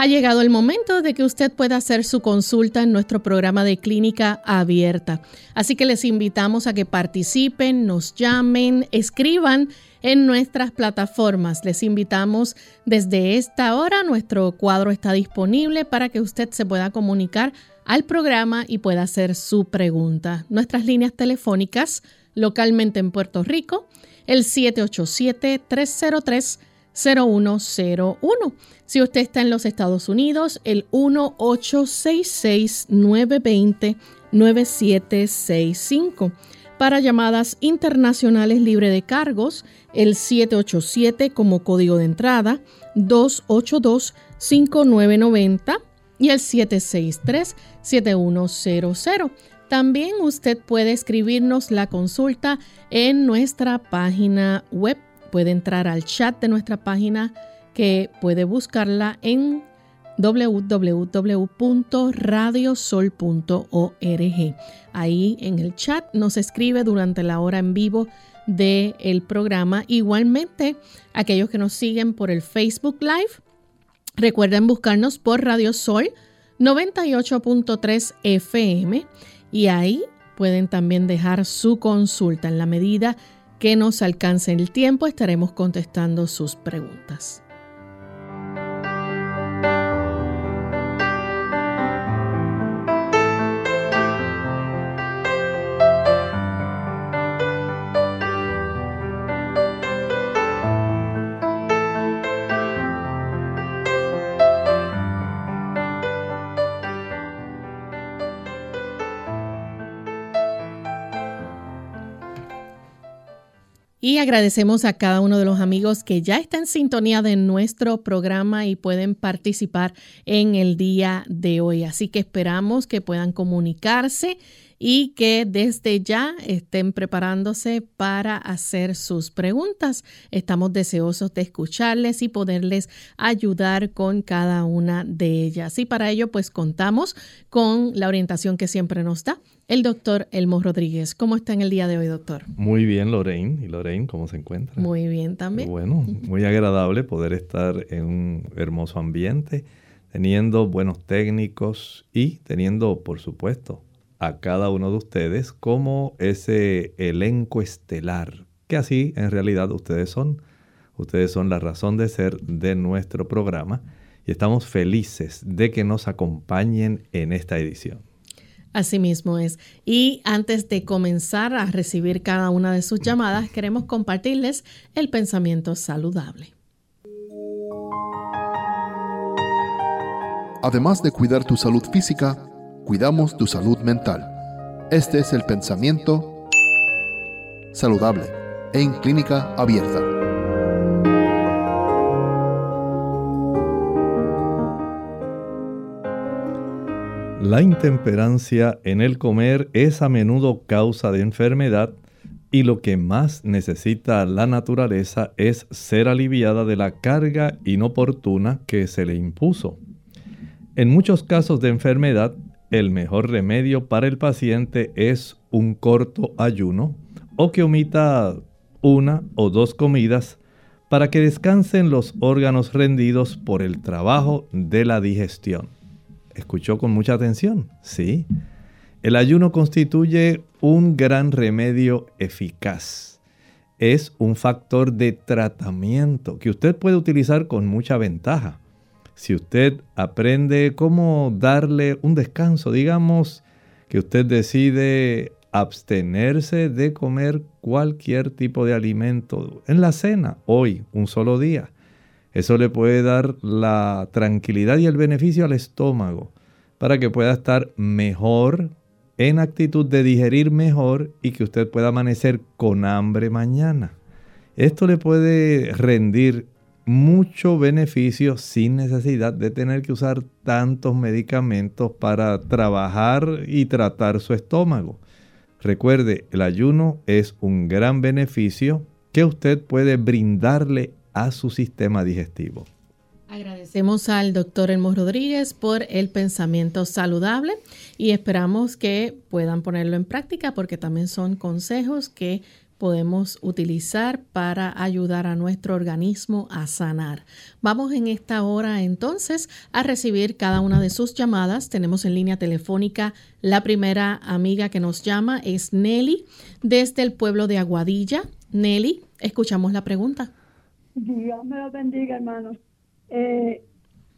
Ha llegado el momento de que usted pueda hacer su consulta en nuestro programa de clínica abierta. Así que les invitamos a que participen, nos llamen, escriban en nuestras plataformas. Les invitamos desde esta hora, nuestro cuadro está disponible para que usted se pueda comunicar al programa y pueda hacer su pregunta. Nuestras líneas telefónicas localmente en Puerto Rico, el 787 303 0101. Si usted está en los Estados Unidos, el 1866-920-9765. Para llamadas internacionales libre de cargos, el 787 como código de entrada, 282-5990 y el 763-7100. También usted puede escribirnos la consulta en nuestra página web puede entrar al chat de nuestra página que puede buscarla en www.radiosol.org. Ahí en el chat nos escribe durante la hora en vivo del programa. Igualmente, aquellos que nos siguen por el Facebook Live, recuerden buscarnos por Radio Sol 98.3 FM y ahí pueden también dejar su consulta en la medida que nos alcance el tiempo, estaremos contestando sus preguntas. Agradecemos a cada uno de los amigos que ya está en sintonía de nuestro programa y pueden participar en el día de hoy. Así que esperamos que puedan comunicarse y que desde ya estén preparándose para hacer sus preguntas. Estamos deseosos de escucharles y poderles ayudar con cada una de ellas. Y para ello pues contamos con la orientación que siempre nos da el doctor Elmo Rodríguez. ¿Cómo está en el día de hoy, doctor? Muy bien, Lorraine. ¿Y Lorraine cómo se encuentra? Muy bien también. Bueno, muy agradable poder estar en un hermoso ambiente, teniendo buenos técnicos y teniendo, por supuesto, a cada uno de ustedes como ese elenco estelar, que así en realidad ustedes son. Ustedes son la razón de ser de nuestro programa y estamos felices de que nos acompañen en esta edición. Así mismo es. Y antes de comenzar a recibir cada una de sus llamadas, queremos compartirles el pensamiento saludable. Además de cuidar tu salud física, cuidamos tu salud mental. Este es el pensamiento saludable en clínica abierta. La intemperancia en el comer es a menudo causa de enfermedad y lo que más necesita la naturaleza es ser aliviada de la carga inoportuna que se le impuso. En muchos casos de enfermedad, el mejor remedio para el paciente es un corto ayuno o que omita una o dos comidas para que descansen los órganos rendidos por el trabajo de la digestión escuchó con mucha atención. Sí, el ayuno constituye un gran remedio eficaz. Es un factor de tratamiento que usted puede utilizar con mucha ventaja. Si usted aprende cómo darle un descanso, digamos que usted decide abstenerse de comer cualquier tipo de alimento en la cena, hoy, un solo día eso le puede dar la tranquilidad y el beneficio al estómago para que pueda estar mejor en actitud de digerir mejor y que usted pueda amanecer con hambre mañana. Esto le puede rendir mucho beneficio sin necesidad de tener que usar tantos medicamentos para trabajar y tratar su estómago. Recuerde, el ayuno es un gran beneficio que usted puede brindarle a su sistema digestivo. Agradecemos al doctor Elmo Rodríguez por el pensamiento saludable y esperamos que puedan ponerlo en práctica porque también son consejos que podemos utilizar para ayudar a nuestro organismo a sanar. Vamos en esta hora entonces a recibir cada una de sus llamadas. Tenemos en línea telefónica la primera amiga que nos llama es Nelly desde el pueblo de Aguadilla. Nelly, escuchamos la pregunta. Dios me lo bendiga, hermano. Eh,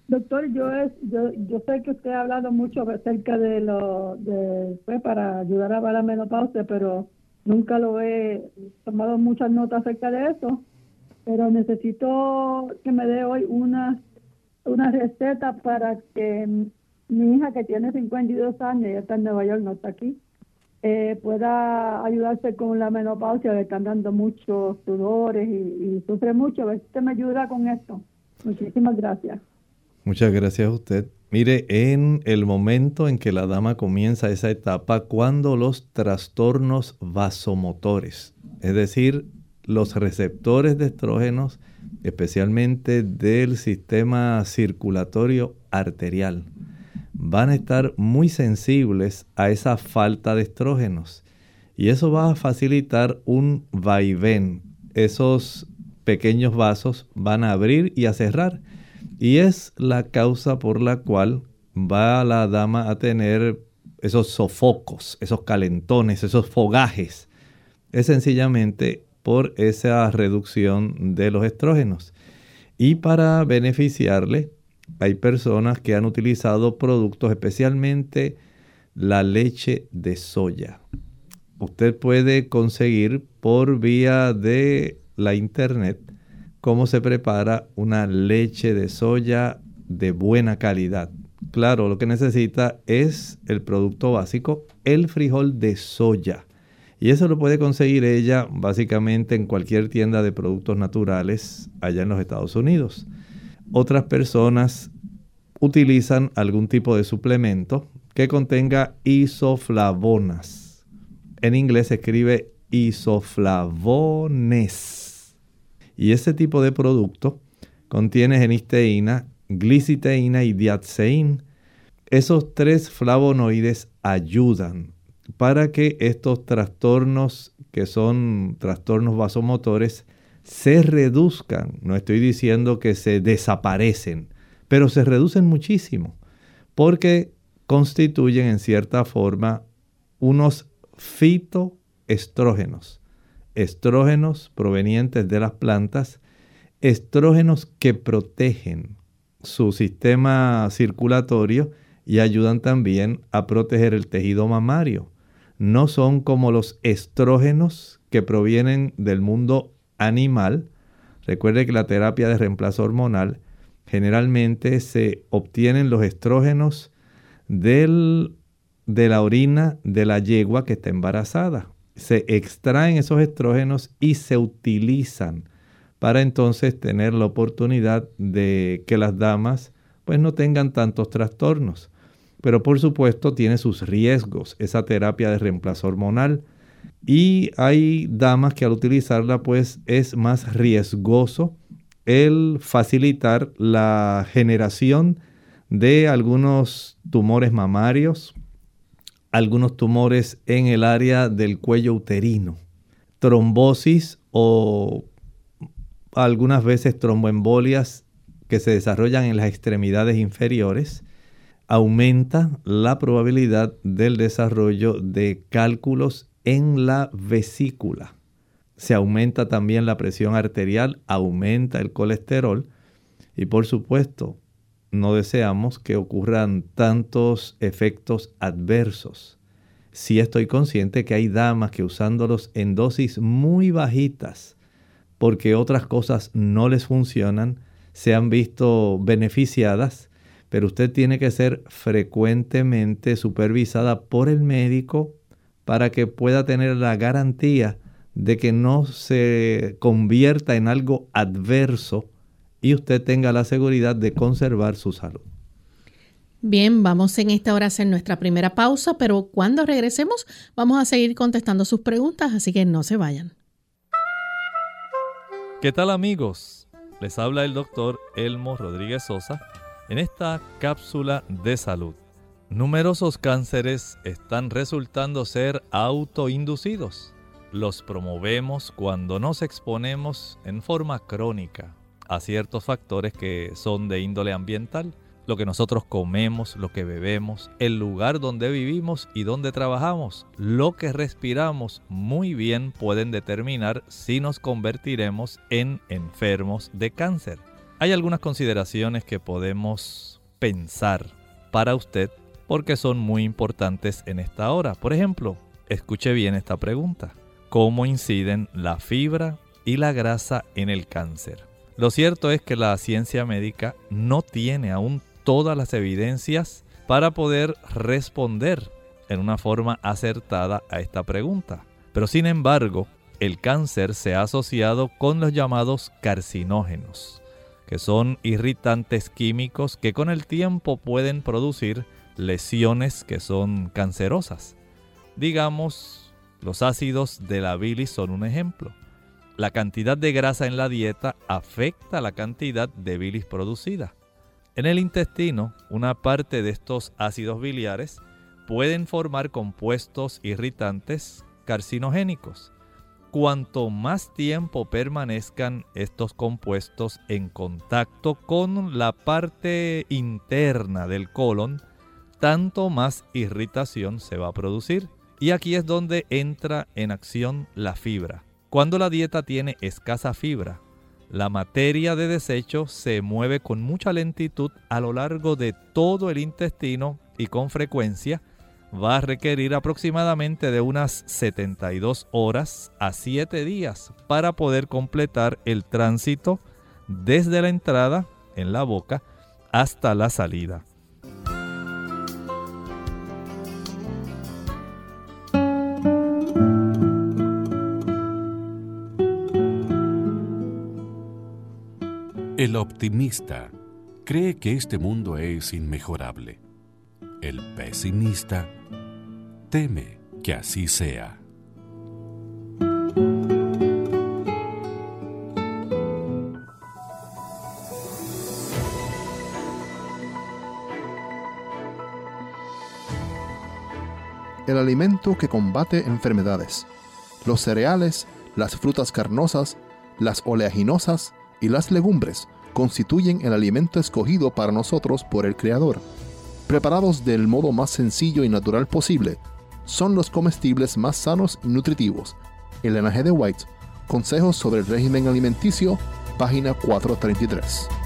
doctor, yo, es, yo yo sé que usted ha hablado mucho acerca de lo de pues, para ayudar a la menopausia, pero nunca lo he tomado muchas notas acerca de eso. Pero necesito que me dé hoy una una receta para que mi hija que tiene 52 años, ya está en Nueva York, no está aquí, eh, pueda ayudarse con la menopausia, le están dando muchos sudores y, sufre mucho. A ver si usted me ayuda con esto. Muchísimas gracias. Muchas gracias a usted. Mire, en el momento en que la dama comienza esa etapa, cuando los trastornos vasomotores, es decir, los receptores de estrógenos, especialmente del sistema circulatorio arterial, van a estar muy sensibles a esa falta de estrógenos. Y eso va a facilitar un vaivén. Esos pequeños vasos van a abrir y a cerrar. Y es la causa por la cual va la dama a tener esos sofocos, esos calentones, esos fogajes. Es sencillamente por esa reducción de los estrógenos. Y para beneficiarle, hay personas que han utilizado productos, especialmente la leche de soya. Usted puede conseguir por vía de la internet cómo se prepara una leche de soya de buena calidad. Claro, lo que necesita es el producto básico, el frijol de soya. Y eso lo puede conseguir ella básicamente en cualquier tienda de productos naturales allá en los Estados Unidos. Otras personas utilizan algún tipo de suplemento que contenga isoflavonas. En inglés se escribe isoflavones. Y este tipo de producto contiene genisteína, gliciteína y diatseín. Esos tres flavonoides ayudan para que estos trastornos, que son trastornos vasomotores, se reduzcan. No estoy diciendo que se desaparecen, pero se reducen muchísimo porque constituyen en cierta forma unos fitoestrógenos, estrógenos provenientes de las plantas, estrógenos que protegen su sistema circulatorio y ayudan también a proteger el tejido mamario. No son como los estrógenos que provienen del mundo animal. Recuerde que la terapia de reemplazo hormonal generalmente se obtienen los estrógenos del, de la orina de la yegua que está embarazada. Se extraen esos estrógenos y se utilizan para entonces tener la oportunidad de que las damas pues no tengan tantos trastornos. Pero por supuesto tiene sus riesgos esa terapia de reemplazo hormonal y hay damas que al utilizarla pues es más riesgoso el facilitar la generación de algunos tumores mamarios, algunos tumores en el área del cuello uterino, trombosis o algunas veces tromboembolias que se desarrollan en las extremidades inferiores, aumenta la probabilidad del desarrollo de cálculos en la vesícula. Se aumenta también la presión arterial, aumenta el colesterol y por supuesto no deseamos que ocurran tantos efectos adversos. Si estoy consciente que hay damas que usándolos en dosis muy bajitas, porque otras cosas no les funcionan, se han visto beneficiadas, pero usted tiene que ser frecuentemente supervisada por el médico para que pueda tener la garantía de que no se convierta en algo adverso y usted tenga la seguridad de conservar su salud. Bien, vamos en esta hora a hacer nuestra primera pausa, pero cuando regresemos vamos a seguir contestando sus preguntas, así que no se vayan. ¿Qué tal amigos? Les habla el doctor Elmo Rodríguez Sosa en esta cápsula de salud. Numerosos cánceres están resultando ser autoinducidos. Los promovemos cuando nos exponemos en forma crónica a ciertos factores que son de índole ambiental lo que nosotros comemos, lo que bebemos, el lugar donde vivimos y donde trabajamos, lo que respiramos, muy bien pueden determinar si nos convertiremos en enfermos de cáncer. Hay algunas consideraciones que podemos pensar para usted porque son muy importantes en esta hora. Por ejemplo, escuche bien esta pregunta. ¿Cómo inciden la fibra y la grasa en el cáncer? Lo cierto es que la ciencia médica no tiene aún todas las evidencias para poder responder en una forma acertada a esta pregunta. Pero sin embargo, el cáncer se ha asociado con los llamados carcinógenos, que son irritantes químicos que con el tiempo pueden producir lesiones que son cancerosas. Digamos, los ácidos de la bilis son un ejemplo. La cantidad de grasa en la dieta afecta la cantidad de bilis producida. En el intestino, una parte de estos ácidos biliares pueden formar compuestos irritantes carcinogénicos. Cuanto más tiempo permanezcan estos compuestos en contacto con la parte interna del colon, tanto más irritación se va a producir. Y aquí es donde entra en acción la fibra. Cuando la dieta tiene escasa fibra, la materia de desecho se mueve con mucha lentitud a lo largo de todo el intestino y con frecuencia va a requerir aproximadamente de unas 72 horas a 7 días para poder completar el tránsito desde la entrada en la boca hasta la salida. El optimista cree que este mundo es inmejorable. El pesimista teme que así sea. El alimento que combate enfermedades. Los cereales, las frutas carnosas, las oleaginosas, y las legumbres constituyen el alimento escogido para nosotros por el Creador. Preparados del modo más sencillo y natural posible, son los comestibles más sanos y nutritivos. El linaje de White, Consejos sobre el régimen alimenticio, página 433.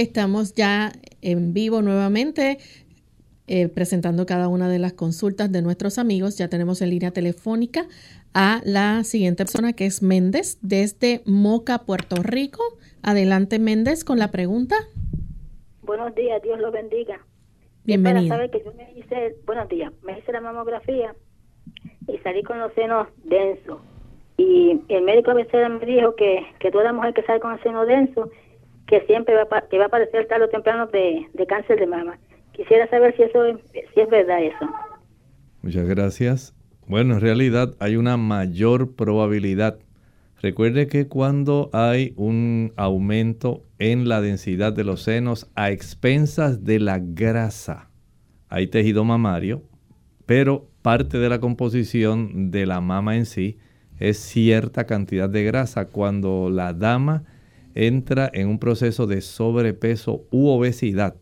Estamos ya en vivo nuevamente eh, presentando cada una de las consultas de nuestros amigos. Ya tenemos en línea telefónica a la siguiente persona que es Méndez desde Moca, Puerto Rico. Adelante Méndez con la pregunta. Buenos días, Dios lo bendiga. Bienvenido. que yo me hice, buenos días, me hice la mamografía y salí con los senos densos. Y el médico me dijo que, que toda mujer que sale con el seno denso que siempre va, que va a aparecer tarde o temprano de, cáncer de mama. Quisiera saber si eso si es verdad eso. Muchas gracias. Bueno, en realidad hay una mayor probabilidad. Recuerde que cuando hay un aumento en la densidad de los senos a expensas de la grasa, hay tejido mamario, pero parte de la composición de la mama en sí es cierta cantidad de grasa. Cuando la dama entra en un proceso de sobrepeso u obesidad,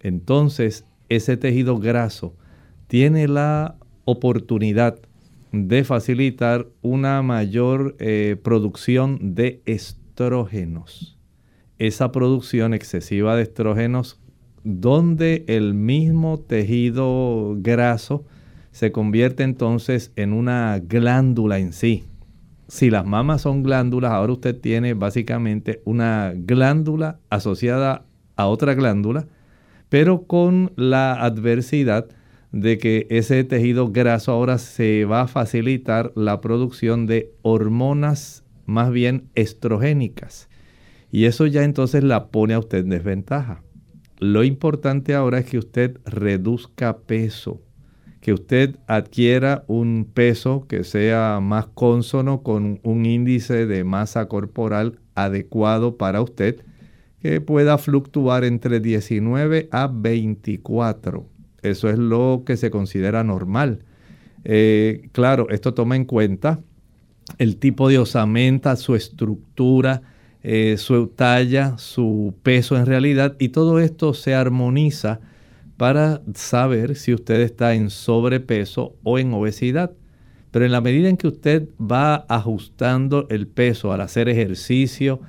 entonces ese tejido graso tiene la oportunidad de facilitar una mayor eh, producción de estrógenos. Esa producción excesiva de estrógenos donde el mismo tejido graso se convierte entonces en una glándula en sí. Si las mamas son glándulas, ahora usted tiene básicamente una glándula asociada a otra glándula, pero con la adversidad de que ese tejido graso ahora se va a facilitar la producción de hormonas más bien estrogénicas. Y eso ya entonces la pone a usted en desventaja. Lo importante ahora es que usted reduzca peso, que usted adquiera un peso que sea más consono con un índice de masa corporal adecuado para usted, que pueda fluctuar entre 19 a 24 eso es lo que se considera normal. Eh, claro, esto toma en cuenta el tipo de osamenta, su estructura, eh, su talla, su peso en realidad, y todo esto se armoniza para saber si usted está en sobrepeso o en obesidad. Pero en la medida en que usted va ajustando el peso al hacer ejercicio,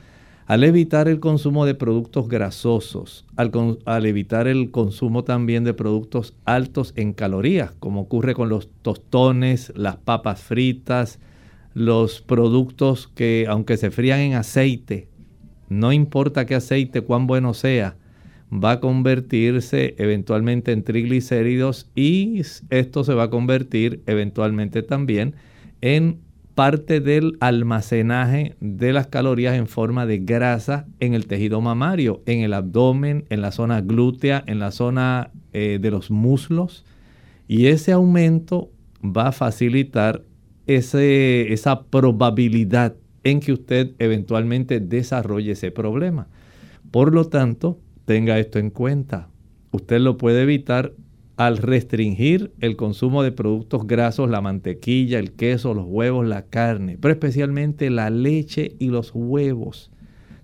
al evitar el consumo de productos grasosos, al, evitar el consumo también de productos altos en calorías, como ocurre con los tostones, las papas fritas, los productos que aunque se frían en aceite, no importa qué aceite, cuán bueno sea, va a convertirse eventualmente en triglicéridos y esto se va a convertir eventualmente también en parte del almacenaje de las calorías en forma de grasa en el tejido mamario, en el abdomen, en la zona glútea, en la zona eh, de los muslos. Y ese aumento va a facilitar esa probabilidad en que usted eventualmente desarrolle ese problema. Por lo tanto, tenga esto en cuenta. Usted lo puede evitar al restringir el consumo de productos grasos, la mantequilla, el queso, los huevos, la carne, pero especialmente la leche y los huevos,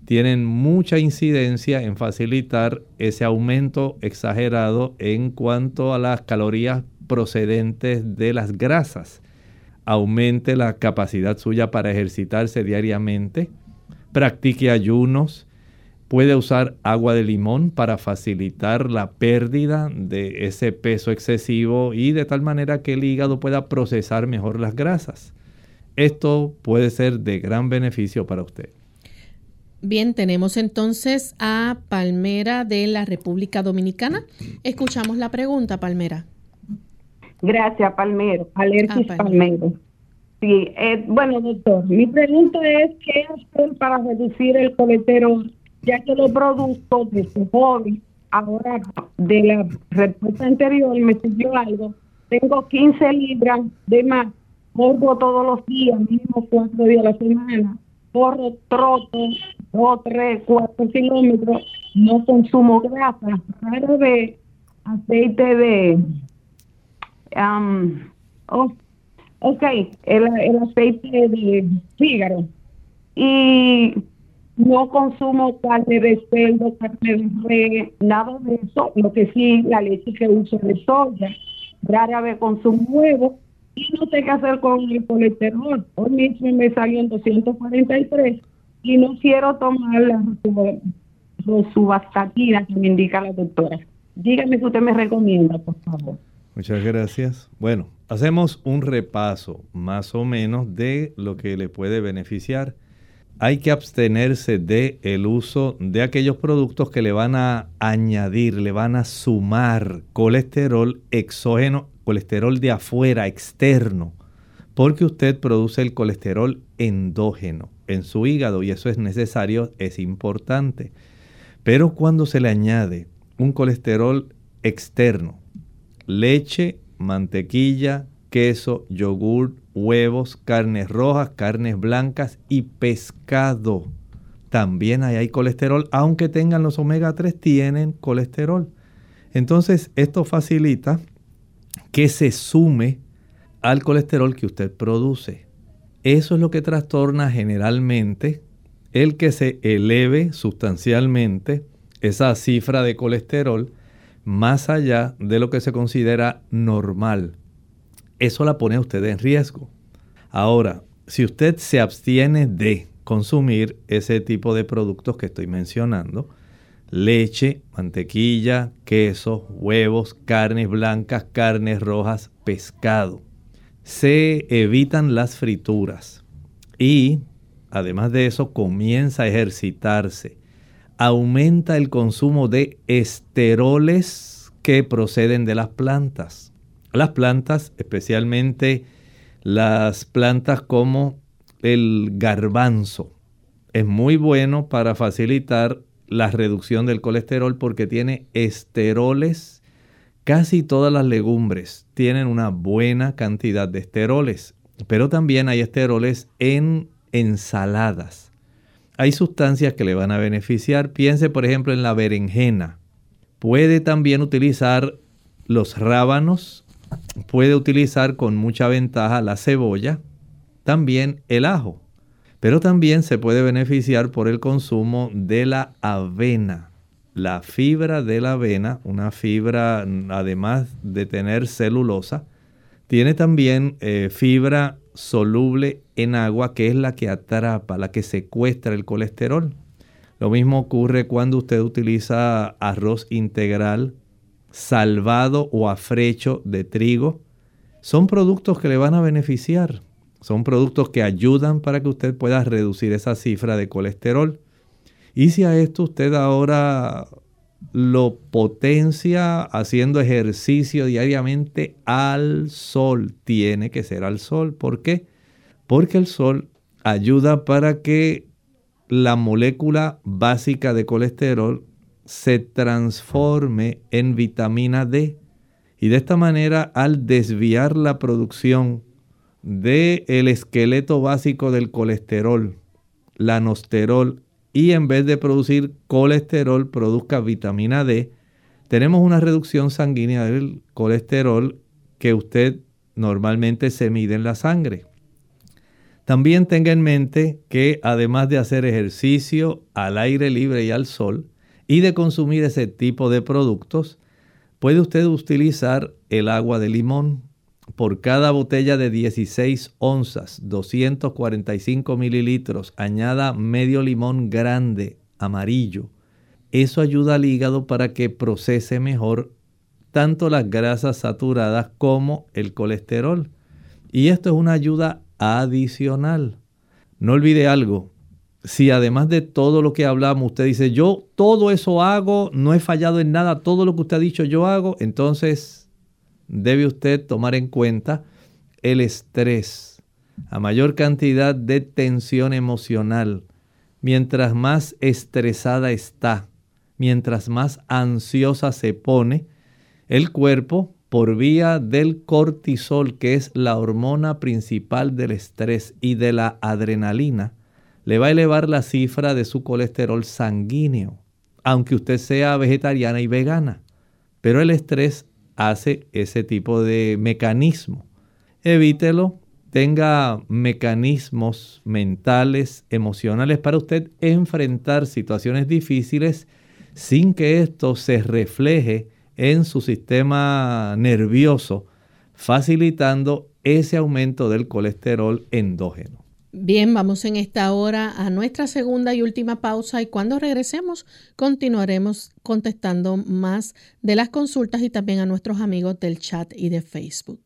tienen mucha incidencia en facilitar ese aumento exagerado en cuanto a las calorías procedentes de las grasas. Aumente la capacidad suya para ejercitarse diariamente, practique ayunos, Puede usar agua de limón para facilitar la pérdida de ese peso excesivo y de tal manera que el hígado pueda procesar mejor las grasas. Esto puede ser de gran beneficio para usted. Bien, tenemos entonces a Palmera de la República Dominicana. Escuchamos la pregunta, Palmera. Gracias, Palmero. Alergis ah, Palmero. Sí, eh, bueno, doctor, mi pregunta es, ¿qué hacer para reducir el colesterol ya que los productos de su hobby, ahora de la respuesta anterior me sirvió algo, tengo 15 libras de más, corro todos los días, mínimo cuatro días a la semana, corro troto, dos, tres, cuatro kilómetros, no consumo grasa, rara vez aceite de... Um, oh, ok, el, el aceite de fígaro. Y no consumo carne de cerdo, carne de res, nada de eso. Lo que sí, la leche que uso de soya. Rara vez consumo huevo. Y no sé qué hacer con el colesterol. Hoy mismo me salió en 243 y no quiero tomar la rosuvastatina que me indica la doctora. Dígame si usted me recomienda, por favor. Muchas gracias. Bueno, hacemos un repaso más o menos de lo que le puede beneficiar hay que abstenerse de el uso de aquellos productos que le van a añadir, le van a sumar colesterol exógeno, colesterol de afuera, externo, porque usted produce el colesterol endógeno en su hígado y eso es necesario, es importante. Pero cuando se le añade un colesterol externo. Leche, mantequilla, queso, yogur, huevos, carnes rojas, carnes blancas y pescado. También hay colesterol, aunque tengan los omega 3, tienen colesterol. Entonces, esto facilita que se sume al colesterol que usted produce. Eso es lo que trastorna generalmente el que se eleve sustancialmente esa cifra de colesterol más allá de lo que se considera normal. Eso la pone a usted en riesgo. Ahora, si usted se abstiene de consumir ese tipo de productos que estoy mencionando, leche, mantequilla, queso, huevos, carnes blancas, carnes rojas, pescado. Se evitan las frituras y además de eso comienza a ejercitarse. Aumenta el consumo de esteroles que proceden de las plantas. Las plantas, especialmente las plantas como el garbanzo, es muy bueno para facilitar la reducción del colesterol porque tiene esteroles. Casi todas las legumbres tienen una buena cantidad de esteroles, pero también hay esteroles en ensaladas. Hay sustancias que le van a beneficiar. Piense por ejemplo en la berenjena. Puede también utilizar los rábanos. Puede utilizar con mucha ventaja la cebolla. También el ajo pero también se puede beneficiar por el consumo de la avena. La fibra de la avena, una fibra además de tener celulosa, tiene también eh, fibra soluble en agua que es la que atrapa, la que secuestra el colesterol. Lo mismo ocurre cuando usted utiliza arroz integral, salvado o afrecho de trigo. Son productos que le van a beneficiar. Son productos que ayudan para que usted pueda reducir esa cifra de colesterol. Y si a esto usted ahora lo potencia haciendo ejercicio diariamente al sol, tiene que ser al sol. ¿Por qué? Porque el sol ayuda para que la molécula básica de colesterol se transforme en vitamina D. Y de esta manera, al desviar la producción del el esqueleto básico del colesterol, la nosterol, y en vez de producir colesterol produzca vitamina D, tenemos una reducción sanguínea del colesterol que usted normalmente se mide en la sangre. También tenga en mente que además de hacer ejercicio al aire libre y al sol y de consumir ese tipo de productos, puede usted utilizar el agua de limón por cada botella de 16 onzas, 245 mililitros, añada medio limón grande, amarillo. Eso ayuda al hígado para que procese mejor tanto las grasas saturadas como el colesterol. Y esto es una ayuda adicional. No olvide algo. Si además de todo lo que hablamos, usted dice, yo todo eso hago, no he fallado en nada, todo lo que usted ha dicho yo hago, entonces debe usted tomar en cuenta el estrés. A mayor cantidad de tensión emocional, mientras más estresada está, mientras más ansiosa se pone, el cuerpo, por vía del cortisol, que es la hormona principal del estrés y de la adrenalina, le va a elevar la cifra de su colesterol sanguíneo, aunque usted sea vegetariana y vegana. Pero el estrés hace ese tipo de mecanismo. Evítelo, tenga mecanismos mentales, emocionales para usted enfrentar situaciones difíciles sin que esto se refleje en su sistema nervioso, facilitando ese aumento del colesterol endógeno. Bien, vamos en esta hora a nuestra segunda y última pausa y cuando regresemos continuaremos contestando más de las consultas y también a nuestros amigos del chat y de Facebook.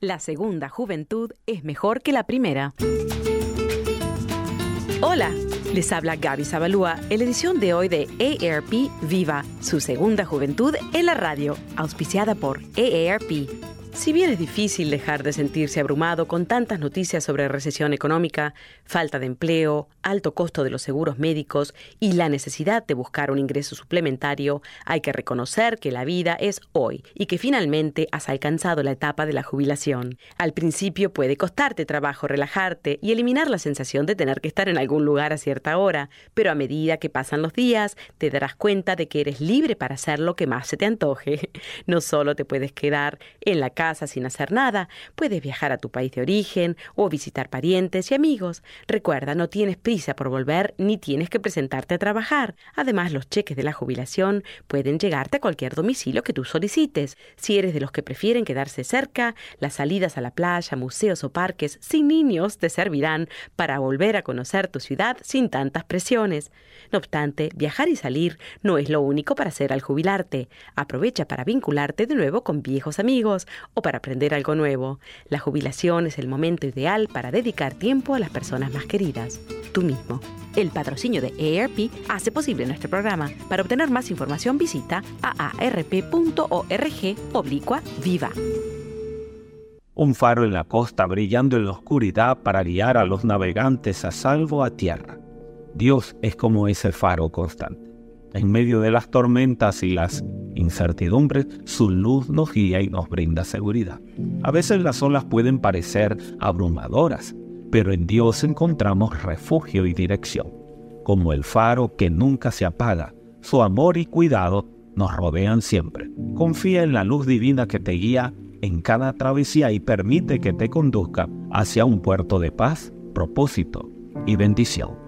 La segunda juventud es mejor que la primera. Hola, les habla Gaby Zabalúa en la edición de hoy de AARP Viva, su segunda juventud en la radio, auspiciada por AARP. Si bien es difícil dejar de sentirse abrumado con tantas noticias sobre recesión económica, falta de empleo, alto costo de los seguros médicos y la necesidad de buscar un ingreso suplementario, hay que reconocer que la vida es hoy y que finalmente has alcanzado la etapa de la jubilación. Al principio puede costarte trabajo relajarte y eliminar la sensación de tener que estar en algún lugar a cierta hora, pero a medida que pasan los días te darás cuenta de que eres libre para hacer lo que más se te antoje. No solo te puedes quedar en la casa sin hacer nada, puedes viajar a tu país de origen o visitar parientes y amigos. Recuerda, no tienes prisa por volver ni tienes que presentarte a trabajar. Además, los cheques de la jubilación pueden llegarte a cualquier domicilio que tú solicites. Si eres de los que prefieren quedarse cerca, las salidas a la playa, museos o parques sin niños te servirán para volver a conocer tu ciudad sin tantas presiones. No obstante, viajar y salir no es lo único para hacer al jubilarte. Aprovecha para vincularte de nuevo con viejos amigos o para aprender algo nuevo. La jubilación es el momento ideal para dedicar tiempo a las personas más queridas. Tú mismo. El patrocinio de AARP hace posible nuestro programa. Para obtener más información visita aarp.org oblicua viva. Un faro en la costa brillando en la oscuridad para guiar a los navegantes a salvo a tierra. Dios es como ese faro constante. En medio de las tormentas y las incertidumbres, su luz nos guía y nos brinda seguridad. A veces las olas pueden parecer abrumadoras, pero en Dios encontramos refugio y dirección. Como el faro que nunca se apaga, su amor y cuidado nos rodean siempre. Confía en la luz divina que te guía en cada travesía y permite que te conduzca hacia un puerto de paz, propósito y bendición.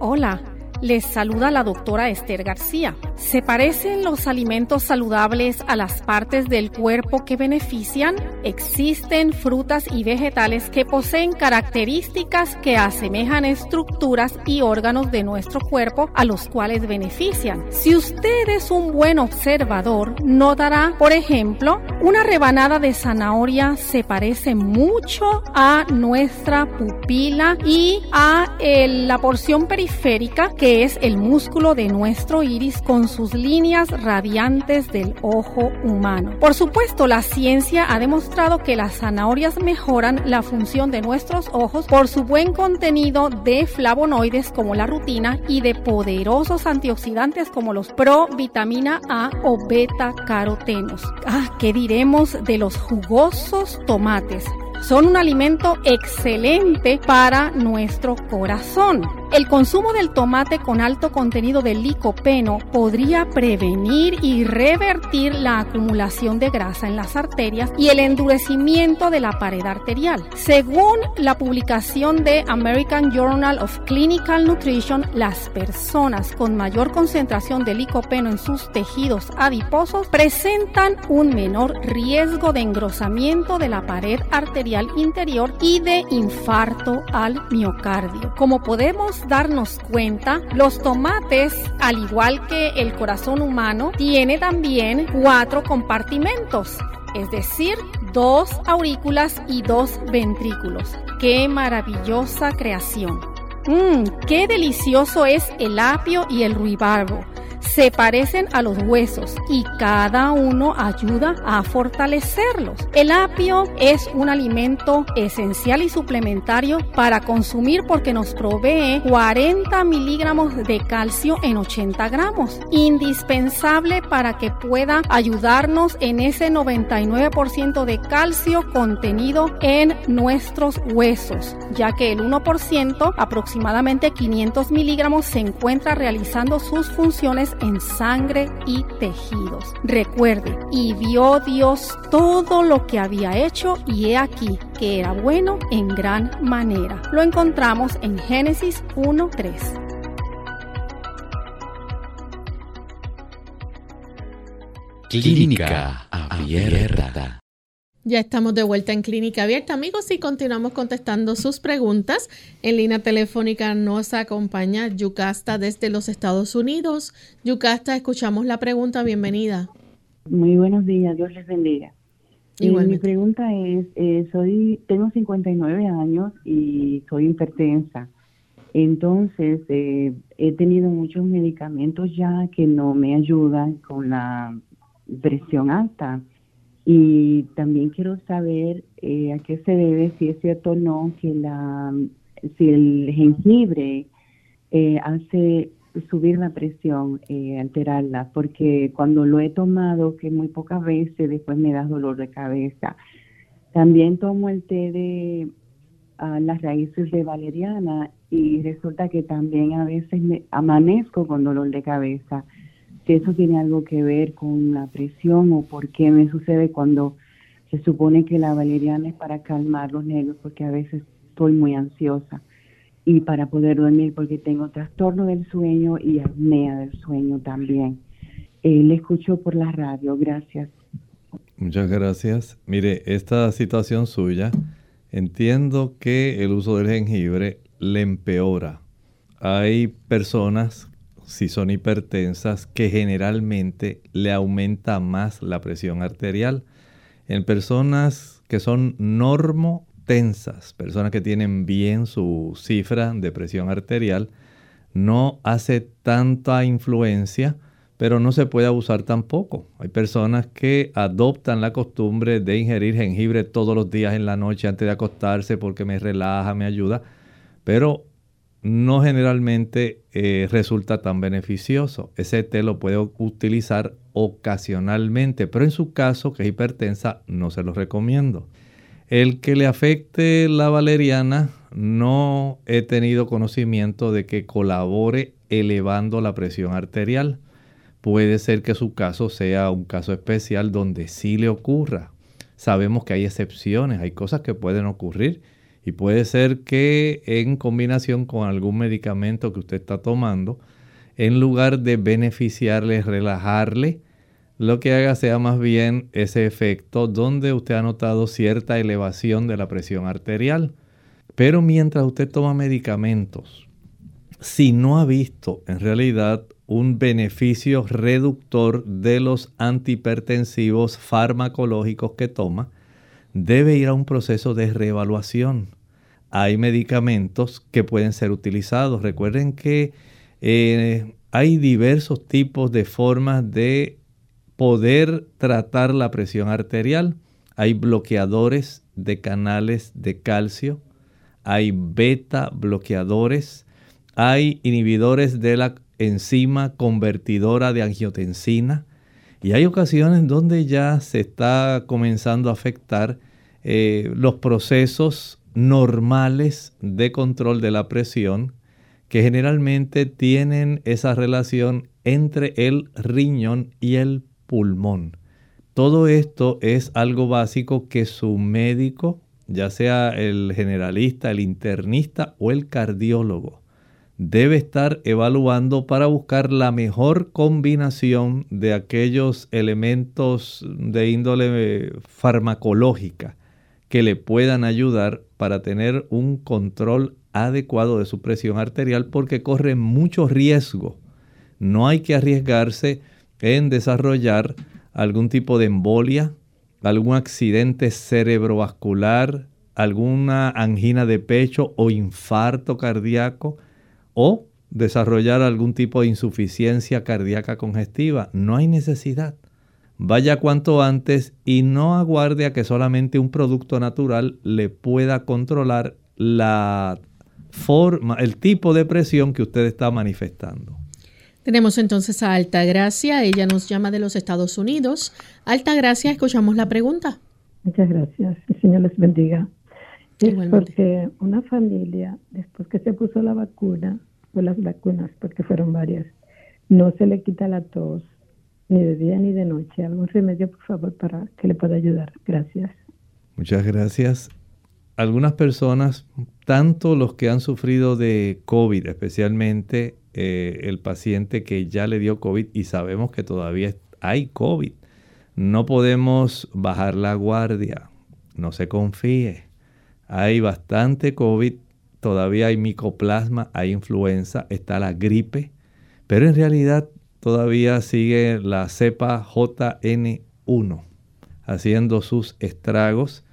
Hola, les saluda la doctora Esther García. ¿Se parecen los alimentos saludables a las partes del cuerpo que benefician? Existen frutas y vegetales que poseen características que asemejan estructuras y órganos de nuestro cuerpo a los cuales benefician. Si usted es un buen observador, notará, por ejemplo, una rebanada de zanahoria se parece mucho a nuestra pupila y a la porción periférica que es el músculo de nuestro iris con sus líneas radiantes del ojo humano. Por supuesto, la ciencia ha demostrado que las zanahorias mejoran la función de nuestros ojos por su buen contenido de flavonoides como la rutina y de poderosos antioxidantes como los provitamina A o beta carotenos. Ah, ¿qué diremos de los jugosos tomates? son un alimento excelente para nuestro corazón. El consumo del tomate con alto contenido de licopeno podría prevenir y revertir la acumulación de grasa en las arterias y el endurecimiento de la pared arterial. Según la publicación de American Journal of Clinical Nutrition, las personas con mayor concentración de licopeno en sus tejidos adiposos presentan un menor riesgo de engrosamiento de la pared arterial interior y de infarto al miocardio. Como podemos darnos cuenta, los tomates, al igual que el corazón humano, tiene también cuatro compartimentos es decir, dos aurículas y dos ventrículos. ¡Qué maravillosa creación! Mmm, qué delicioso es el apio y el ruibarbo se parecen a los huesos y cada uno ayuda a fortalecerlos. El apio es un alimento esencial y suplementario para consumir porque nos provee 40 miligramos de calcio en 80 gramos, indispensable para que pueda ayudarnos en ese 99% de calcio contenido en nuestros huesos, ya que el 1%, aproximadamente 500 miligramos, se encuentra realizando sus funciones en sangre y tejidos. Recuerde, y vio Dios todo lo que había hecho y he aquí que era bueno en gran manera. Lo encontramos en Génesis 1.3. Clínica Abierta. Ya estamos de vuelta en Clínica Abierta, amigos, y continuamos contestando sus preguntas. En línea telefónica nos acompaña Yucasta desde los Estados Unidos. Yucasta, escuchamos la pregunta. Bienvenida. Muy buenos días, Dios les bendiga. Eh, mi pregunta es, eh, soy, tengo 59 años y soy hipertensa. Entonces, eh, he tenido muchos medicamentos ya que no me ayudan con la presión alta. Y también quiero saber eh, a qué se debe, si es cierto o no, que la, si el jengibre eh, hace subir la presión, eh, alterarla, porque cuando lo he tomado, que muy pocas veces, después me da dolor de cabeza. También tomo el té de ah, las raíces de valeriana y resulta que también a veces me amanezco con dolor de cabeza. Si eso tiene algo que ver con la presión o por qué me sucede cuando se supone que la valeriana es para calmar los nervios, porque a veces estoy muy ansiosa y para poder dormir porque tengo trastorno del sueño y apnea del sueño también. Eh, le escucho por la radio, gracias. Muchas gracias. Mire, esta situación suya, entiendo que el uso del jengibre le empeora. Hay personas, si son hipertensas, que generalmente le aumenta más la presión arterial. En personas que son normo tensas, personas que tienen bien su cifra de presión arterial, no hace tanta influencia, pero no se puede abusar tampoco. Hay personas que adoptan la costumbre de ingerir jengibre todos los días en la noche antes de acostarse porque me relaja, me ayuda, pero no generalmente eh, resulta tan beneficioso. Ese té lo puede utilizar ocasionalmente, pero en su caso, que es hipertensa, no se lo recomiendo. El que le afecte la valeriana, no he tenido conocimiento de que colabore elevando la presión arterial. Puede ser que su caso sea un caso especial donde sí le ocurra. Sabemos que hay excepciones, hay cosas que pueden ocurrir y puede ser que en combinación con algún medicamento que usted está tomando, en lugar de beneficiarle, relajarle, lo que haga sea más bien ese efecto donde usted ha notado cierta elevación de la presión arterial. Pero mientras usted toma medicamentos, si no ha visto en realidad un beneficio reductor de los antihipertensivos farmacológicos que toma, debe ir a un proceso de reevaluación. Hay medicamentos que pueden ser utilizados. Recuerden que eh, hay diversos tipos de formas de poder tratar la presión arterial. Hay bloqueadores de canales de calcio, hay beta bloqueadores, hay inhibidores de la enzima convertidora de angiotensina y hay ocasiones donde ya se está comenzando a afectar eh, los procesos normales de control de la presión que generalmente tienen esa relación entre el riñón y el pulmón. Todo esto es algo básico que su médico, ya sea el generalista, el internista o el cardiólogo, debe estar evaluando para buscar la mejor combinación de aquellos elementos de índole farmacológica que le puedan ayudar para tener un control adecuado de su presión arterial porque corre mucho riesgo. No hay que arriesgarse en desarrollar algún tipo de embolia, algún accidente cerebrovascular, alguna angina de pecho o infarto cardíaco o desarrollar algún tipo de insuficiencia cardíaca congestiva. No hay necesidad. Vaya cuanto antes y no aguarde a que solamente un producto natural le pueda controlar la forma, el tipo de presión que usted está manifestando. Tenemos entonces a Alta Gracia, ella nos llama de los Estados Unidos. Alta Gracia, escuchamos la pregunta. Muchas gracias, el Señor les bendiga. Es porque una familia, después que se puso la vacuna, o las vacunas, porque fueron varias, no se le quita la tos, ni de día ni de noche. ¿Algún remedio, por favor, para que le pueda ayudar? Gracias. Muchas gracias. Algunas personas, tanto los que han sufrido de COVID especialmente, eh, el paciente que ya le dio COVID y sabemos que todavía hay COVID. No podemos bajar la guardia, no se confíe. Hay bastante COVID, todavía hay micoplasma, hay influenza, está la gripe, pero en realidad todavía sigue la cepa JN1 haciendo sus estragos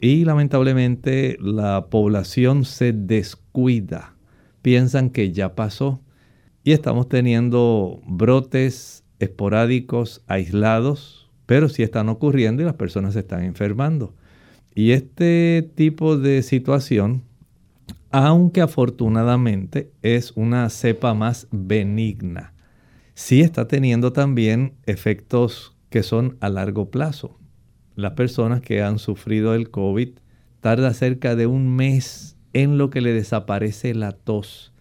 y lamentablemente la población se descuida piensan que ya pasó y estamos teniendo brotes esporádicos, aislados, pero sí están ocurriendo y las personas se están enfermando. Y este tipo de situación, aunque afortunadamente es una cepa más benigna, sí está teniendo también efectos que son a largo plazo. Las personas que han sufrido el COVID tarda cerca de un mes en lo que le desaparece la tos.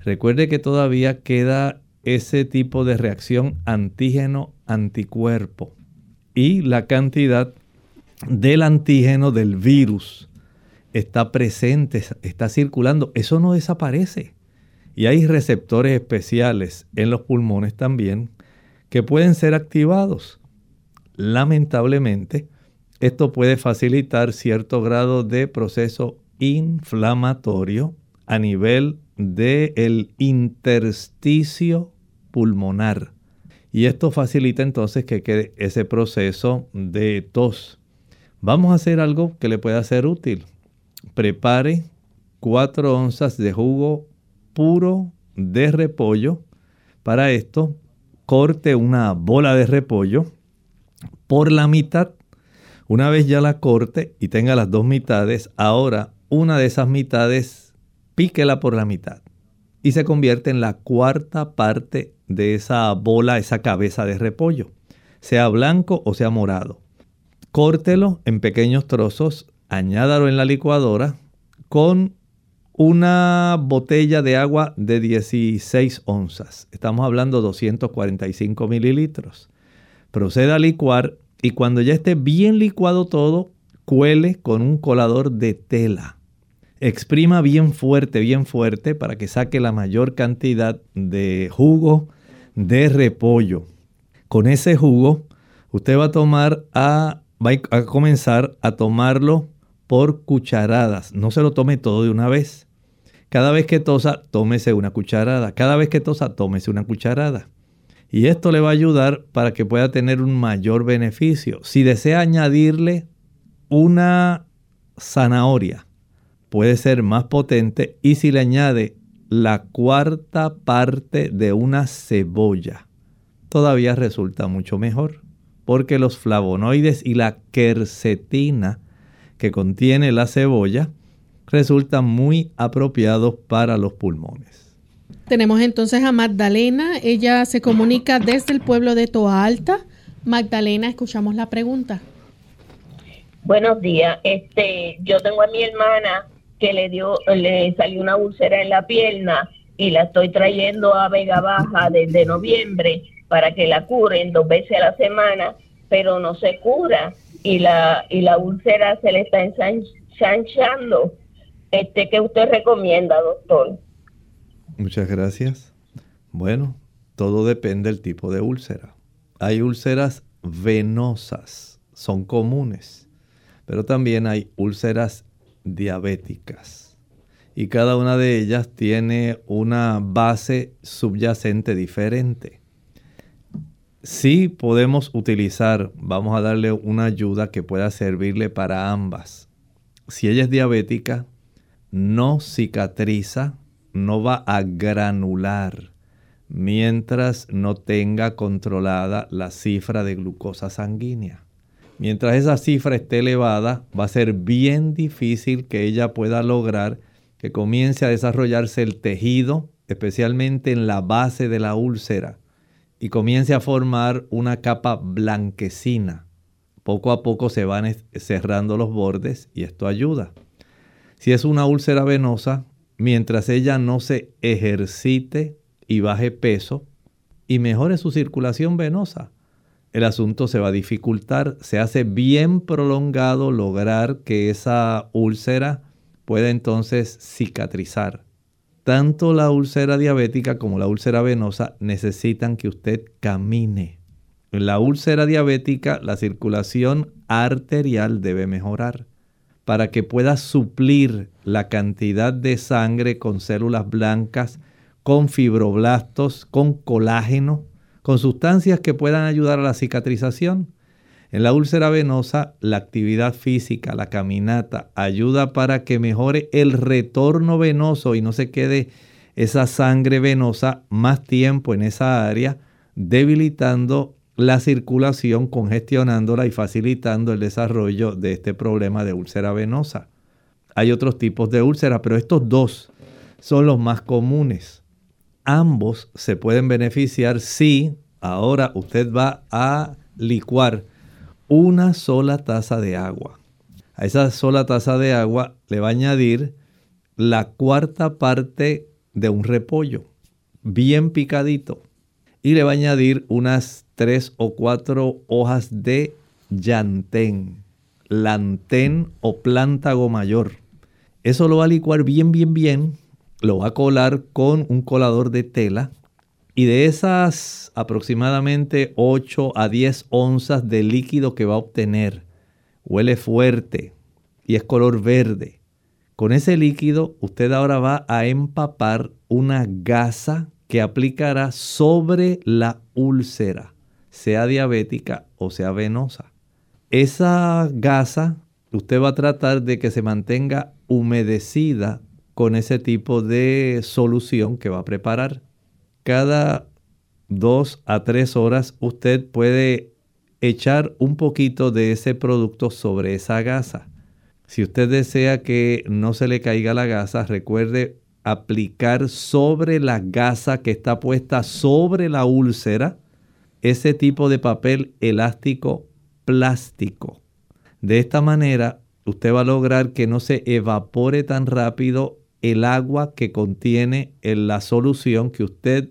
Recuerde que todavía queda ese tipo de reacción antígeno-anticuerpo y la cantidad del antígeno del virus está presente, está circulando. Eso no desaparece. Y hay receptores especiales en los pulmones también que pueden ser activados. Lamentablemente, esto puede facilitar cierto grado de proceso inflamatorio a nivel del intersticio pulmonar. Y esto facilita entonces que quede ese proceso de tos. Vamos a hacer algo que le pueda ser útil. Prepare 4 onzas de jugo puro de repollo. Para esto, corte una bola de repollo por la mitad. Una vez ya la corte y tenga las dos mitades, ahora una de esas mitades píquela por la mitad y se convierte en la cuarta parte de esa bola, esa cabeza de repollo, sea blanco o sea morado. Córtelo en pequeños trozos, añádalo en la licuadora con una botella de agua de 16 onzas. Estamos hablando de 245 mililitros. Proceda a licuar y cuando ya esté bien licuado todo, cuele con un colador de tela. Exprima bien fuerte, bien fuerte para que saque la mayor cantidad de jugo de repollo. Con ese jugo, usted va a tomar a, va a comenzar a tomarlo por cucharadas. No se lo tome todo de una vez. Cada vez que tosa, tómese una cucharada. Cada vez que tosa, tómese una cucharada. Y esto le va a ayudar para que pueda tener un mayor beneficio. Si desea añadirle una zanahoria, puede ser más potente. Y si le añade la cuarta parte de una cebolla, todavía resulta mucho mejor. Porque los flavonoides y la quercetina que contiene la cebolla resultan muy apropiados para los pulmones. Tenemos entonces a Magdalena, ella se comunica desde el pueblo de Toa Alta. Magdalena, escuchamos la pregunta. Buenos días, este, yo tengo a mi hermana que le dio, le salió una úlcera en la pierna y la estoy trayendo a Vega Baja desde noviembre para que la curen dos veces a la semana, pero no se cura y la, y la úlcera se le está ensanchando. Este, ¿Qué usted recomienda, doctor? Muchas gracias. Bueno, todo depende del tipo de úlcera. Hay úlceras venosas, son comunes, pero también hay úlceras diabéticas. Y cada una de ellas tiene una base subyacente diferente sí podemos utilizar, vamos a darle una ayuda que pueda servirle para ambas. Si ella es diabética, no cicatriza, no va a granular mientras no tenga controlada la cifra de glucosa sanguínea. Mientras esa cifra esté elevada, va a ser bien difícil que ella pueda lograr que comience a desarrollarse el tejido, especialmente en la base de la úlcera y comience a formar una capa blanquecina. Poco a poco se van cerrando los bordes y esto ayuda. Si es una úlcera venosa, mientras ella no se ejercite y baje peso y mejore su circulación venosa, el asunto se va a dificultar. Se hace bien prolongado lograr que esa úlcera pueda entonces cicatrizar tanto la úlcera diabética como la úlcera venosa necesitan que usted camine. En la úlcera diabética la circulación arterial debe mejorar para que pueda suplir la cantidad de sangre con células blancas, con fibroblastos, con colágeno, con sustancias que puedan ayudar a la cicatrización. En la úlcera venosa, la actividad física, la caminata, ayuda para que mejore el retorno venoso y no se quede esa sangre venosa más tiempo en esa área, debilitando la circulación, congestionándola y facilitando el desarrollo de este problema de úlcera venosa. Hay otros tipos de úlcera, pero estos dos son los más comunes. Ambos se pueden beneficiar si ahora usted va a licuar una sola taza de agua. A esa sola taza de agua le va a añadir la cuarta parte de un repollo, bien picadito. Y le va a añadir unas tres o cuatro hojas de llantén, lantén o plántago mayor. Eso lo va a licuar bien, bien, bien. Lo va a colar con un colador de tela. Y de esas aproximadamente 8 a 10 onzas de líquido que va a obtener, huele fuerte y es color verde. Con ese líquido usted ahora va a empapar una gasa que aplicará sobre la úlcera, sea diabética o sea venosa. Esa gasa usted va a tratar de que se mantenga humedecida con ese tipo de solución que va a preparar. Cada dos a tres horas usted puede echar un poquito de ese producto sobre esa gasa. Si usted desea que no se le caiga la gasa, recuerde aplicar sobre la gasa que está puesta sobre la úlcera ese tipo de papel elástico plástico. De esta manera, usted va a lograr que no se evapore tan rápido el agua que contiene en la solución que usted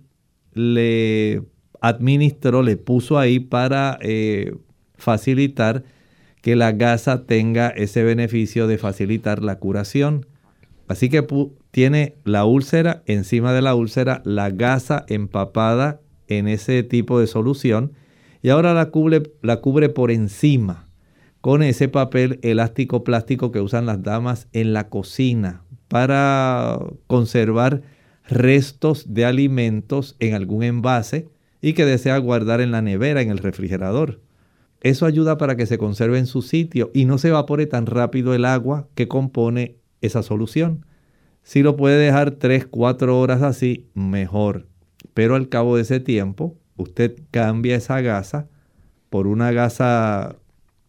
le administró, le puso ahí para eh, facilitar que la gasa tenga ese beneficio de facilitar la curación. Así que tiene la úlcera, encima de la úlcera, la gasa empapada en ese tipo de solución y ahora la cubre, la cubre por encima con ese papel elástico plástico que usan las damas en la cocina para conservar restos de alimentos en algún envase y que desea guardar en la nevera, en el refrigerador. Eso ayuda para que se conserve en su sitio y no se evapore tan rápido el agua que compone esa solución. Si lo puede dejar 3, 4 horas así, mejor. Pero al cabo de ese tiempo, usted cambia esa gasa por una gasa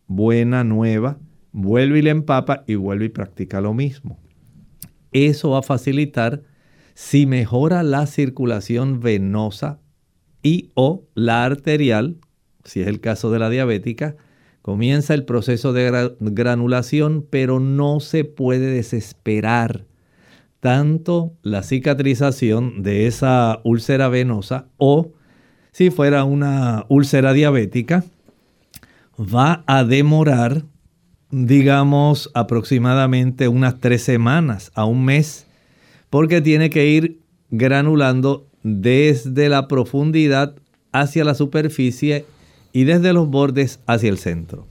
buena, nueva, vuelve y le empapa y vuelve y practica lo mismo. Eso va a facilitar si mejora la circulación venosa y o la arterial, si es el caso de la diabética, comienza el proceso de granulación, pero no se puede desesperar. Tanto la cicatrización de esa úlcera venosa o si fuera una úlcera diabética, va a demorar, digamos, aproximadamente unas tres semanas a un mes, porque tiene que ir granulando desde la profundidad hacia la superficie y desde los bordes hacia el centro.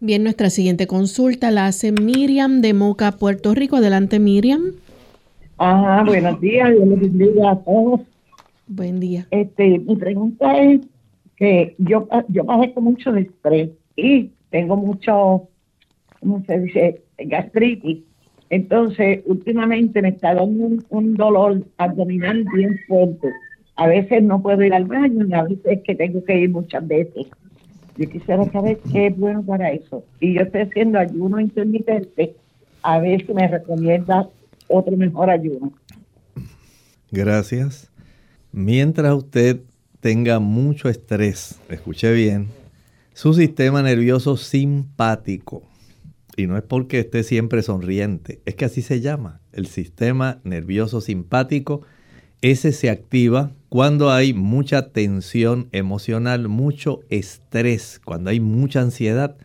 Bien, nuestra siguiente consulta la hace Miriam de Moca, Puerto Rico. Adelante, Miriam. Ajá, buenos días, Dios les bendiga a todos. Buen día. Este, mi pregunta es que yo, yo con mucho estrés y tengo mucho, ¿cómo se dice? Gastritis. Entonces, últimamente me está dando un, dolor abdominal bien fuerte. A veces no puedo ir al baño y a veces que tengo que ir muchas veces. Yo quisiera saber qué es bueno para eso. Y yo estoy haciendo ayuno intermitente. A ver si me recomienda otro mejor ayuno. Gracias. Mientras usted tenga mucho estrés, escuche bien, su sistema nervioso simpático, y no es porque esté siempre sonriente, es que así se llama, el sistema nervioso simpático, ese se activa cuando hay mucha tensión emocional, mucho estrés, cuando hay mucha ansiedad,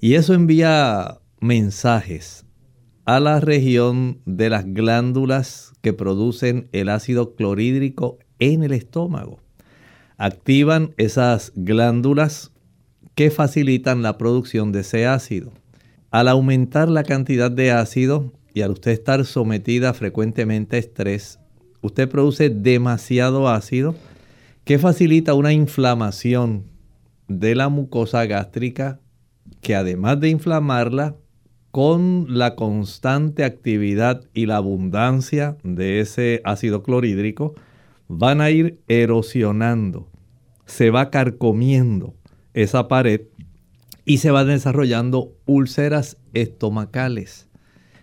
y eso envía mensajes a la región de las glándulas que producen el ácido clorhídrico en el estómago. Activan esas glándulas que facilitan la producción de ese ácido. Al aumentar la cantidad de ácido y al usted estar sometida frecuentemente a estrés, usted produce demasiado ácido que facilita una inflamación de la mucosa gástrica que además de inflamarla, con la constante actividad y la abundancia de ese ácido clorhídrico, van a ir erosionando, se va carcomiendo esa pared y se van desarrollando úlceras estomacales.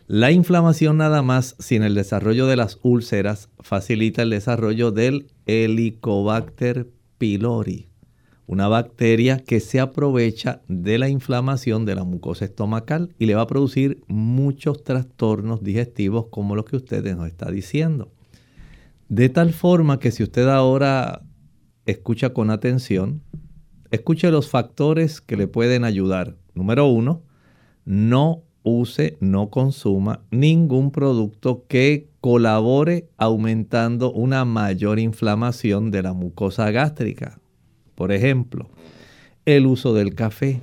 La inflamación nada más sin el desarrollo de las úlceras facilita el desarrollo del Helicobacter pylori, una bacteria que se aprovecha de la inflamación de la mucosa estomacal y le va a producir muchos trastornos digestivos como los que usted nos está diciendo. De tal forma que si usted ahora escucha con atención, escuche los factores que le pueden ayudar. Número uno, no use, no consuma ningún producto que colabore aumentando una mayor inflamación de la mucosa gástrica. Por ejemplo, el uso del café.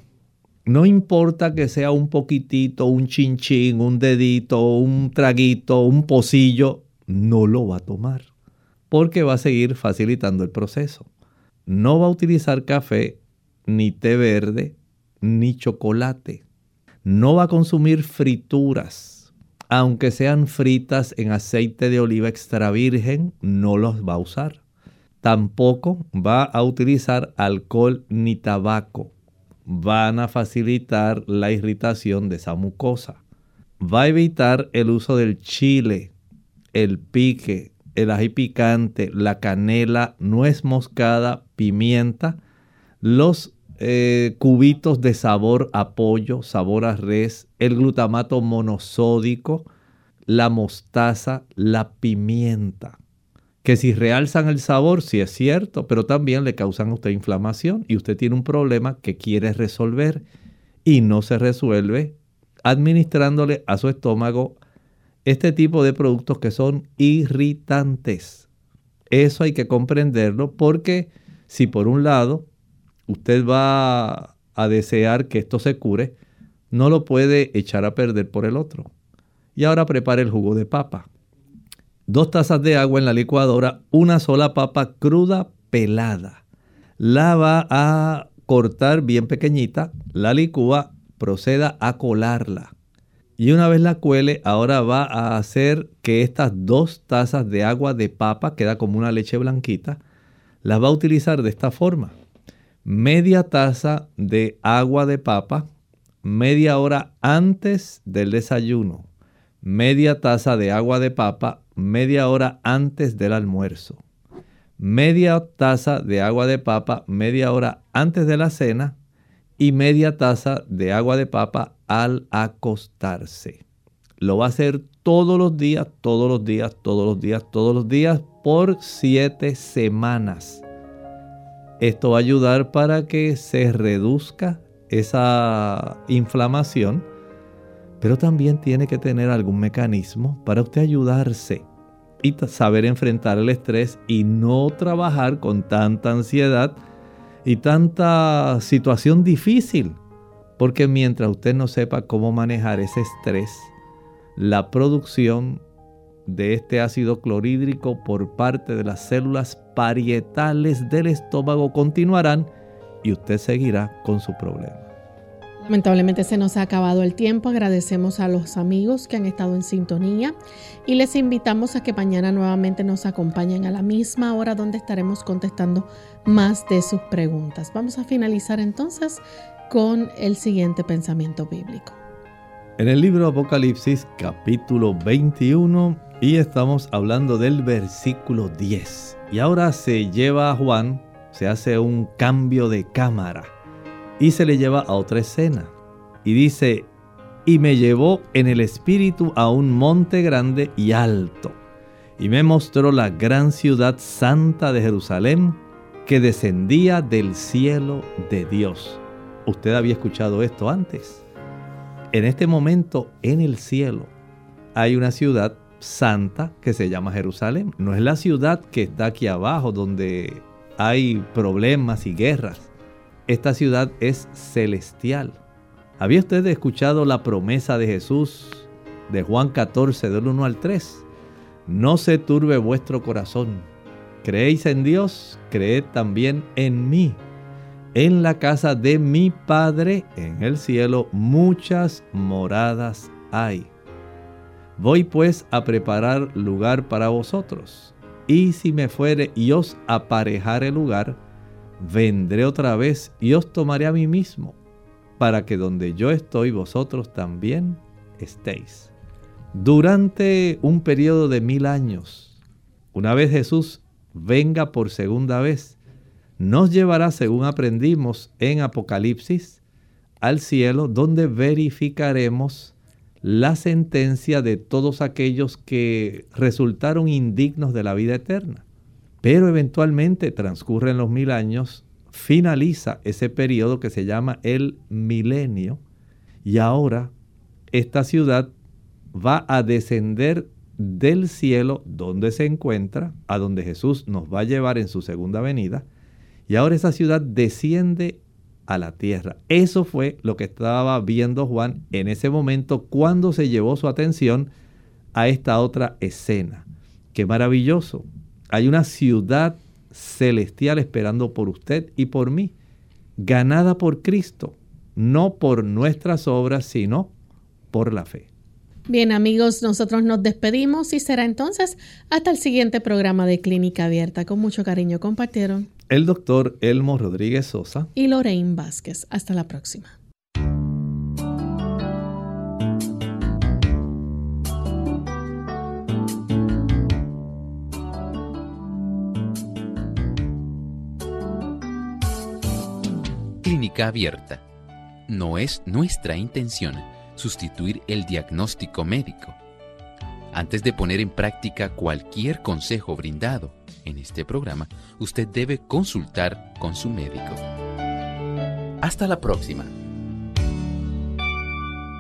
No importa que sea un poquitito, un chinchín, un dedito, un traguito, un pocillo, no lo va a tomar porque va a seguir facilitando el proceso. No va a utilizar café, ni té verde, ni chocolate no va a consumir frituras. Aunque sean fritas en aceite de oliva extra virgen, no los va a usar. Tampoco va a utilizar alcohol ni tabaco. Van a facilitar la irritación de esa mucosa. Va a evitar el uso del chile, el pique, el ají picante, la canela, nuez moscada, pimienta, los eh, cubitos de sabor a pollo, sabor a res, el glutamato monosódico, la mostaza, la pimienta. Que si realzan el sabor, sí es cierto, pero también le causan a usted inflamación y usted tiene un problema que quiere resolver y no se resuelve administrándole a su estómago este tipo de productos que son irritantes. Eso hay que comprenderlo porque si por un lado usted va a desear que esto se cure, no lo puede echar a perder por el otro. Y ahora prepare el jugo de papa. Dos tazas de agua en la licuadora, una sola papa cruda pelada. La va a cortar bien pequeñita, la licúa, proceda a colarla. Y una vez la cuele, ahora va a hacer que estas dos tazas de agua de papa, queda como una leche blanquita, las va a utilizar de esta forma media taza de agua de papa media hora antes del desayuno, media taza de agua de papa media hora antes del almuerzo, media taza de agua de papa media hora antes de la cena y media taza de agua de papa al acostarse. Lo va a hacer todos los días, todos los días, todos los días, todos los días por siete semanas. Esto va a ayudar para que se reduzca esa inflamación, pero también tiene que tener algún mecanismo para usted ayudarse y saber enfrentar el estrés y no trabajar con tanta ansiedad y tanta situación difícil. Porque mientras usted no sepa cómo manejar ese estrés, la producción de este ácido clorhídrico por parte de las células parietales del estómago continuarán y usted seguirá con su problema. Lamentablemente se nos ha acabado el tiempo. Agradecemos a los amigos que han estado en sintonía y les invitamos a que mañana nuevamente nos acompañen a la misma hora donde estaremos contestando más de sus preguntas. Vamos a finalizar entonces con el siguiente pensamiento bíblico. En el libro Apocalipsis capítulo 21 y estamos hablando del versículo 10. Y ahora se lleva a Juan, se hace un cambio de cámara y se le lleva a otra escena. Y dice, y me llevó en el espíritu a un monte grande y alto. Y me mostró la gran ciudad santa de Jerusalén que descendía del cielo de Dios. Usted había escuchado esto antes. En este momento, en el cielo, hay una ciudad santa que se llama Jerusalén. No es la ciudad que está aquí abajo donde hay problemas y guerras. Esta ciudad es celestial. ¿Había usted escuchado la promesa de Jesús de Juan 14 del 1 al 3? No se turbe vuestro corazón. Creéis en Dios, creed también en mí. en la casa de mi Padre en el cielo muchas moradas hay. Voy pues a preparar lugar para vosotros. Y si me fuere y os aparejare lugar, vendré otra vez y os tomaré a mí mismo, para que donde yo estoy vosotros también estéis. Durante un periodo de mil años, una vez Jesús venga por segunda vez, nos llevará, según aprendimos en Apocalipsis, al cielo donde verificaremos la sentencia de todos aquellos que resultaron indignos de la vida eterna. Pero eventualmente transcurren los mil años, finaliza ese periodo que se llama el milenio y ahora esta ciudad va a descender del cielo donde se encuentra, a donde Jesús nos va a llevar en su segunda venida, y ahora esa ciudad desciende a la tierra. Eso fue lo que estaba viendo Juan en ese momento cuando se llevó su atención a esta otra escena. Qué maravilloso. Hay una ciudad celestial esperando por usted y por mí, ganada por Cristo, no por nuestras obras, sino por la fe. Bien amigos, nosotros nos despedimos y será entonces hasta el siguiente programa de Clínica Abierta. Con mucho cariño compartieron el doctor Elmo Rodríguez Sosa y Lorraine Vázquez. Hasta la próxima. Clínica Abierta. No es nuestra intención sustituir el diagnóstico médico. Antes de poner en práctica cualquier consejo brindado en este programa, usted debe consultar con su médico. Hasta la próxima.